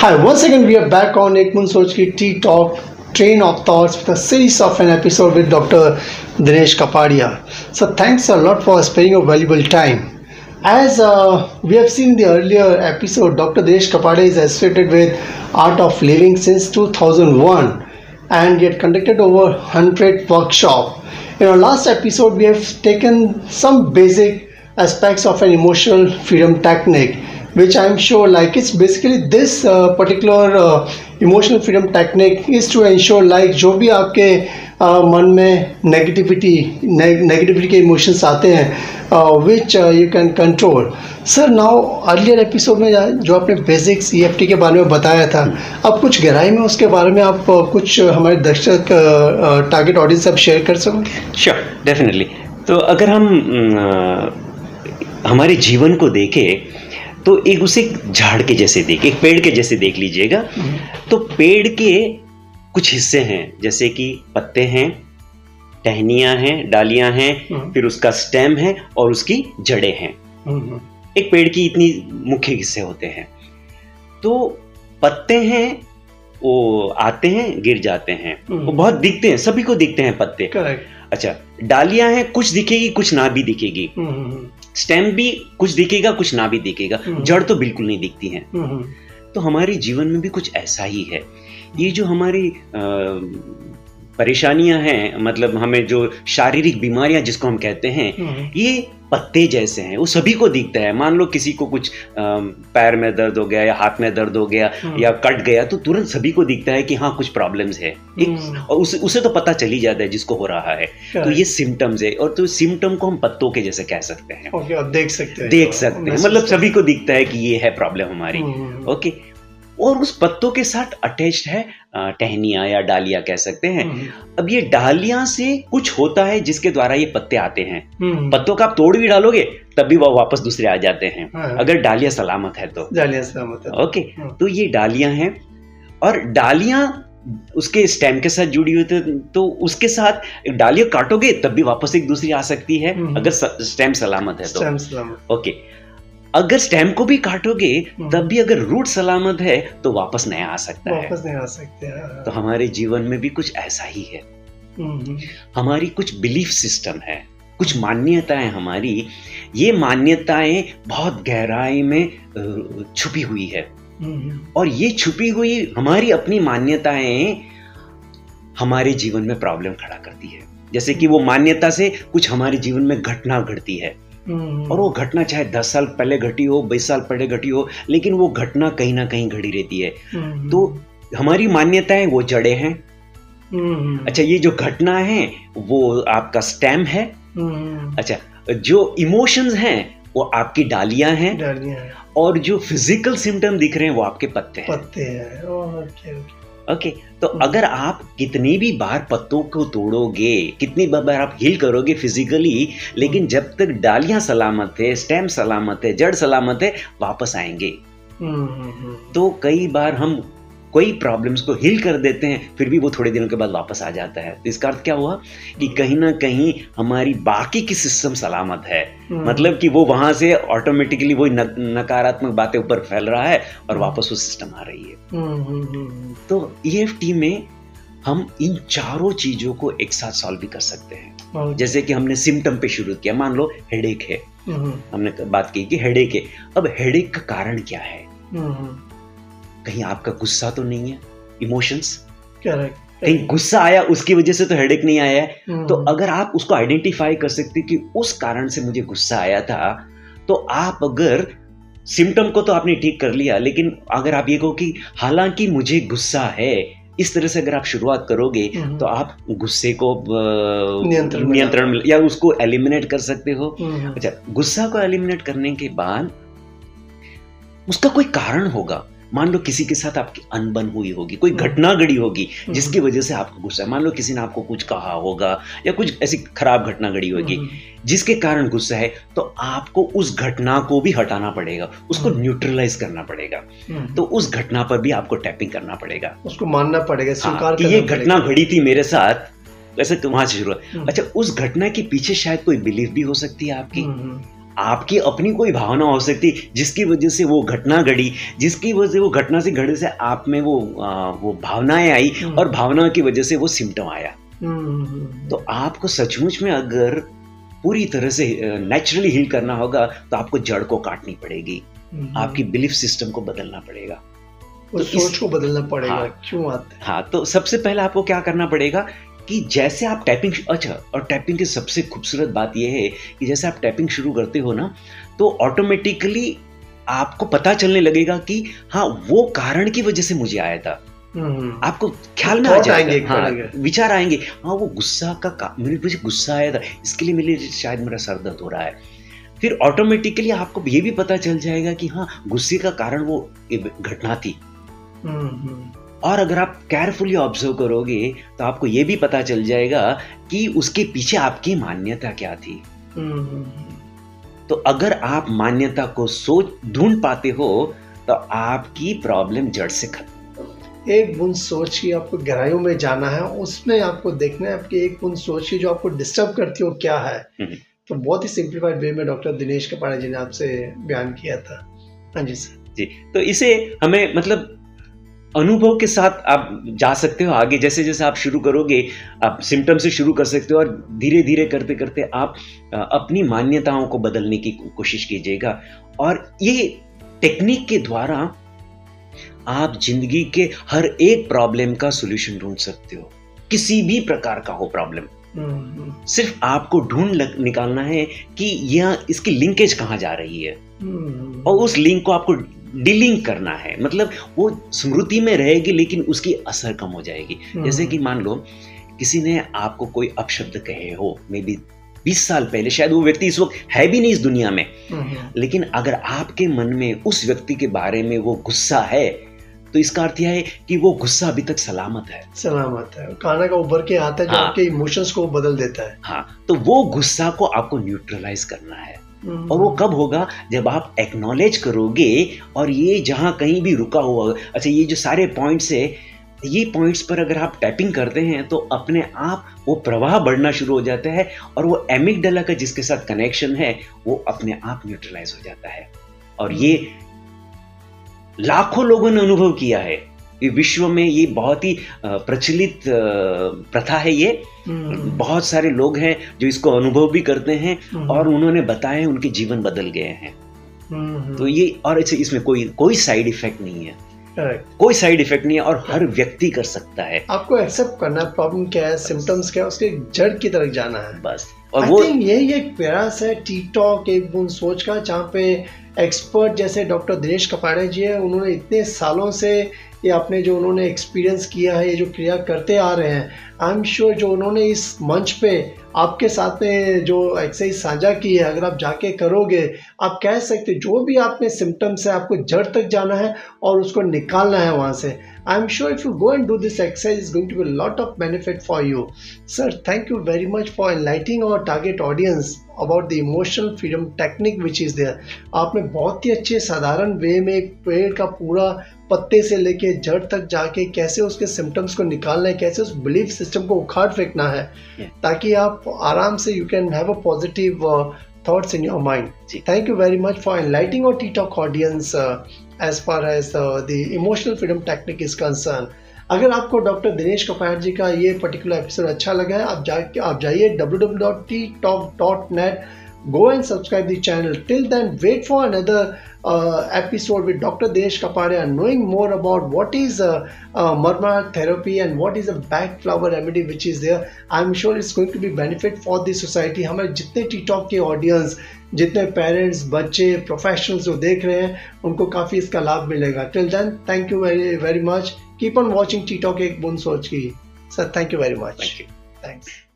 Hi, once again we are back on Ekman Sochki Tea Talk Train of Thoughts with a series of an episode with Dr. Dinesh Kapadia. So thanks a lot for sparing your valuable time. As uh, we have seen the earlier episode, Dr. Dinesh Kapadia is associated with Art of Living since 2001 and he had conducted over 100 workshops. In our last episode, we have taken some basic aspects of an emotional freedom technique which I'm sure like it's basically this uh, particular uh, emotional freedom technique is to ensure like जो भी आपके uh, मन में negativity negativity के emotions आते हैं which you can control sir now earlier episode में जो आपने बेसिक्स ई के बारे में बताया था अब कुछ गहराई में उसके बारे में आप uh, कुछ हमारे दर्शक टारगेट ऑडियंस आप शेयर कर सकोगे? श्योर डेफिनेटली तो अगर हम uh, हमारे जीवन को देखें तो एक उसे झाड़ के जैसे देख एक पेड़ के जैसे देख लीजिएगा। तो पेड़ के कुछ हिस्से हैं जैसे कि पत्ते हैं टहनियाँ हैं डालियाँ हैं हम्म। फिर उसका स्टेम है और उसकी जड़ें हैं। हम्म। एक पेड़ की इतनी मुख्य हिस्से होते हैं। तो पत्ते हैं वो आते हैं गिर जाते हैं। वो हम्म। बहुत दिखते हैं सभी को दिखते हैं पत्ते। अच्छा डालियाँ हैं कुछ दिखेगी कुछ ना भी दिखेगी। स्टेम भी कुछ दिखेगा कुछ ना भी दिखेगा हम्म। जड़ तो बिल्कुल नहीं दिखती है हम्म, हम्म। तो हमारे जीवन में भी कुछ ऐसा ही है ये जो हमारी परेशानियाँ हैं मतलब हमें जो शारीरिक बीमारियाँ जिसको हम कहते हैं ये पत्ते जैसे हैं वो सभी को दिखता है। मान लो किसी को कुछ पैर में दर्द हो गया या हाथ में दर्द हो गया हम्म। या कट गया तो तुरंत सभी को दिखता है कि हाँ कुछ प्रॉब्लम्स है। हम्म। और उसे उसे तो पता चल ही जाता है जिसको हो रहा है। तो ये सिम्टम्स है और तो सिम्टम को हम पत्तों के जैसे कह सकते हैं। देख सकते हैं देख सकते हैं। मतलब सभी को दिखता है कि ये है प्रॉब्लम हमारी। ओके हम्म, और उस पत्तों के साथ अटैच्ड है टहनिया या डालिया कह सकते हैं हम्म। अब ये डालिया से कुछ होता है जिसके द्वारा ये पत्ते आते हैं हम्म। पत्तों का आप तोड़ भी डालोगे तब भी वो वापस दूसरे आ जाते हैं हाँ। अगर डालिया सलामत है तो डालिया सलामत है ओके हाँ। तो ये डालियाँ हैं और डालिया उसके स्टेम के साथ जुड़ी हुई थी तो उसके साथ डालिया काटोगे तब भी वापस एक दूसरी आ सकती है हम्म। अगर स्टेम सलामत है तो सलामत ओके अगर स्टेम को भी काटोगे हम्म। तब भी अगर रूट सलामत है तो वापस नया आ सकता वापस है वापस नया आ सकते हैं तो हमारे जीवन में भी कुछ ऐसा ही है हम्म। हमारी कुछ बिलीफ सिस्टम है कुछ मान्यताएँ हमारी ये मान्यताएँ बहुत गहराई में छुपी हुई है हम्म। और ये छुपी हुई हमारी अपनी मान्यताएँ हमारे जीवन में प्रॉब्लम खड़ा करती है जैसे कि वो मान्यता से कुछ हमारे जीवन में घटना घटती है। और वो घटना चाहे दस साल पहले घटी हो बीस साल पहले घटी हो लेकिन वो घटना कहीं ना कहीं घड़ी रहती है। हम्म। तो हमारी मान्यताएँ वो जड़े हैं। हम्म। अच्छा ये जो घटना है वो आपका स्टैम है? अच्छा जो इमोशंस हैं वो आपकी डालियाँ हैं। और जो फ़िज़िकल सिम्टम दिख रहे हैं वो आपके पत्ते हैं। पत्ते हैं। Okay okay. ओके तो अगर आप कितनी भी बार पत्तों को तोड़ोगे कितनी बार आप हील करोगे फिजिकली लेकिन जब तक डालियाँ सलामत है स्टेम सलामत है जड़ सलामत है वापस आएँगे। हम्म। तो कई बार हम कोई प्रॉब्लम्स को हील कर देते हैं फिर भी वो थोड़े दिनों के बाद वापस आ जाता है। तो इसका अर्थ क्या हुआ? कि कहीं ना कहीं हमारी बाकी की सिस्टम सलामत है। हम्म। मतलब कि वो वहाँ से ऑटोमेटिकली वो नकारात्मक बातें ऊपर फैल रहा है और हम्म। वापस वो सिस्टम आ रही है। हम्म, तो ईएफटी में हम इन चारों चीज़ों को एक साथ सॉल्व भी कर सकते हैं। जैसे कि हमने सिम्टम पे शुरू किया। मान लो हेडेक है। हमने बात की कि हेडेक है। अब हेडेक का कारण क्या है? कहीं आपका गुस्सा तो नहीं है? इमोशंस करेक्ट कहीं गुस्सा आया उसकी वजह से तो हेडेक नहीं आया है? हम्म। तो अगर आप उसको आइडेंटिफाई कर सकते कि उस कारण से मुझे गुस्सा आया था तो आप अगर सिम्टम को तो आपने ठीक कर लिया लेकिन अगर आप ये कहो कि हालाँकि मुझे गुस्सा है इस तरह से अगर आप शुरुआत करोगे हम्म। तो आप गुस्से को नियंत्रण या उसको एलिमिनेट कर सकते हो। हम्म। अच्छा गुस्सा को एलिमिनेट करने के बाद उसका कोई कारण होगा? मान लो किसी के साथ आपकी अनबन हुई होगी कोई हम्म। घटना घड़ी होगी हम्म। जिसकी वजह से आपको गुस्सा है। मान लो किसी ने आपको कुछ कहा होगा या कुछ ऐसी खराब घटना घड़ी होगी हम्म। जिसके कारण गुस्सा है तो आपको उस घटना को भी हटाना पड़ेगा उसको न्यूट्रलाइज करना पड़ेगा। तो उस घटना पर भी आपको टैपिंग करना पड़ेगा। उसको मानना पड़ेगा हाँ, स्वीकार कि ये घटना घड़ी थी मेरे साथ वैसे वहाँ से शुरू अच्छा उस घटना के पीछे शायद कोई बिलीफ भी हो सकती है आपकी? आपकी अपनी कोई भावना हो सकती जिसकी वजह से वो घटना घड़ी जिसकी वजह से वो घटना से घड़े से आप में वो आ, वो भावनाएँ आई हम्म। और भावना की वजह से वो सिम्टम आया। हम्म, तो आपको सचमुच में अगर पूरी तरह से नेचुरली हील करना होगा तो आपको जड़ को काटनी पड़ेगी। हम्म, आपकी बिलीफ सिस्टम को बदलना पड़ेगा। तो सोच को बदलना पड़ेगा हाँ। क्यों आते हैं हाँ तो सबसे पहले आपको क्या करना पड़ेगा? कि जैसे आप टाइपिंग अच्छा और टाइपिंग की सबसे खूबसूरत बात यह है कि जैसे आप टैपिंग शुरू करते हो ना तो ऑटोमेटिकली आपको पता चलने लगेगा कि हाँ वो कारण की वजह से मुझे आया था। हम्म, आपको ख्याल में आ जाएगा। हाँ, विचार आएँगे। हाँ वो गुस्सा का का मेरे मुझे गुस्सा आया था। इसके लिए मेरे शायद मेरा सर दर्द हो रहा है। फिर ऑटोमेटिकली आपको ये भी पता चल जाएगा कि हाँ गुस्से का कारण वो घटना थी। हम्म, हम्म, और अगर आप केयरफुली ऑब्ज़र्व करोगे तो आपको ये भी पता चल जाएगा कि उसके पीछे आपकी मान्यता क्या थी। हम्म, तो अगर आप मान्यता को सोच ढूंढ पाते हो तो आपकी प्रॉब्लम जड़ से खत्म। एक बुन सोच की आपको गहराइयों में जाना है उसमें आपको देखना है आपकी एक बुन सोच की जो आपको डिस्टर्ब करती हो क्या है। हम्म। तो बहुत ही सिंप्लीफाइड वे में डॉक्टर दिनेश कपाड़ा जी ने आपसे बयान किया था। हाँ जी सर जी तो इसे हमें मतलब अनुभव के साथ आप जा सकते हो आगे जैसे जैसे आप शुरू करोगे आप सिम्टम से शुरू कर सकते हो और धीरे धीरे करते करते आप अपनी मान्यताओं को बदलने की कोशिश कीजिएगा। और ये टेक्निक के द्वारा आप ज़िंदगी के हर एक प्रॉब्लम का सोल्यूशन ढूंढ सकते हो। किसी भी प्रकार का हो प्रॉब्लम हम्म, हम्म, सिर्फ़ आपको ढूंढ निकालना है कि यह इसकी लिंकेज कहाँ जा रही है। हम्म, और उस लिंक को आपको डिलिंक करना है। मतलब वो स्मृति में रहेगी लेकिन उसकी असर कम हो जाएगी। हम्म, जैसे कि मान लो किसी ने आपको कोई अपशब्द कहे हो मे बी बीस साल पहले शायद वो व्यक्ति इस वक्त है भी नहीं इस दुनिया में। हम्म, लेकिन अगर आपके मन में उस व्यक्ति के बारे में वो गुस्सा है तो इसका अर्थ यह है कि वो गुस्सा अभी तक सलामत है। सलामत है। खाना का उभर के आता है जो हाँ। आपके इमोशंस को बदल देता है। हाँ तो वो गुस्सा को आपको न्यूट्रलाइज करना है। और वो कब होगा? जब आप एक्नॉलेज करोगे और ये जहाँ कहीं भी रुका हुआ अच्छा ये जो सारे पॉइंट्स है ये पॉइंट्स पर अगर आप टैपिंग करते हैं तो अपने आप वो प्रवाह बढ़ना शुरू हो जाता है और वो एमिगडला का जिसके साथ कनेक्शन है वो अपने आप न्यूट्रलाइज हो जाता है। और ये लाखों लोगों ने अनुभव किया है। विश्व में ये बहुत ही प्रचलित प्रथा है ये। हम्म, बहुत सारे लोग हैं जो इसको अनुभव भी करते हैं हम्म, और उन्होंने बताया उनके जीवन बदल गए हैं। हम्म, तो ये और इसे इसमें कोई कोई साइड इफ़ेक्ट नहीं है। Correct. कोई साइड इफ़ेक्ट नहीं है और हर व्यक्ति कर सकता है। आपको एक्सेप्ट करना है प्रॉब्लम क्या है सिम्टम्स क्या है उसके जड़ की तरफ़ जाना है। बस। और आई वो यही एक प्रयास है टिकटॉक एक बूंद सोच का जहाँ पे एक्सपर्ट जैसे डॉक्टर दिनेश कपाड़े जी हैं, उन्होंने इतने सालों से ये अपने जो उन्होंने एक्सपीरियंस किया है, ये जो क्रिया करते आ रहे हैं आई एम श्योर जो उन्होंने इस मंच पे आपके साथ में जो एक्सरसाइज साझा की है, अगर आप जाके करोगे, आप कह सकते जो भी आपने सिम्टम्स है, आपको जड़ तक जाना है और उसको निकालना है वहाँ से। I am sure if you go and do this exercise is going to be lot of benefit for you Sir, thank you very much for enlightening our target audience about the emotional freedom technique which is there. आपने बहुत ही अच्छे साधारण वे में एक पेड़ का पूरा पत्ते से लेके जड़ तक जाके कैसे उसके सिम्टम्स को निकालना है कैसे उस बिलीफ सिस्टम को उखाड़ फेंकना है Yeah. ताकि आप आराम से you can have a positive thoughts in your mind. जी। Thank you very much for enlightening our TikTok audience as far as the emotional freedom technique is concern अगर आपको डॉक्टर दिनेश कपायर जी का ये पर्टिकुलर एपिसोड अच्छा लगा है, आप जाके आप जाइए W W dot T talk dot net go and subscribe the channel till then wait for another uh, episode with dr dinesh kapadia knowing more about what is uh, uh, marma therapy and what is a back flower remedy which is there i'm sure it's going to be benefit for the society हमारे जितने टीटॉक के audience जितने parents बच्चे professionals जो देख रहे हैं उनको काफ़ी इसका लाभ मिलेगा till then thank you very very much keep on watching T talk एक बुन सोच की sir thank you very much Thank you. Thanks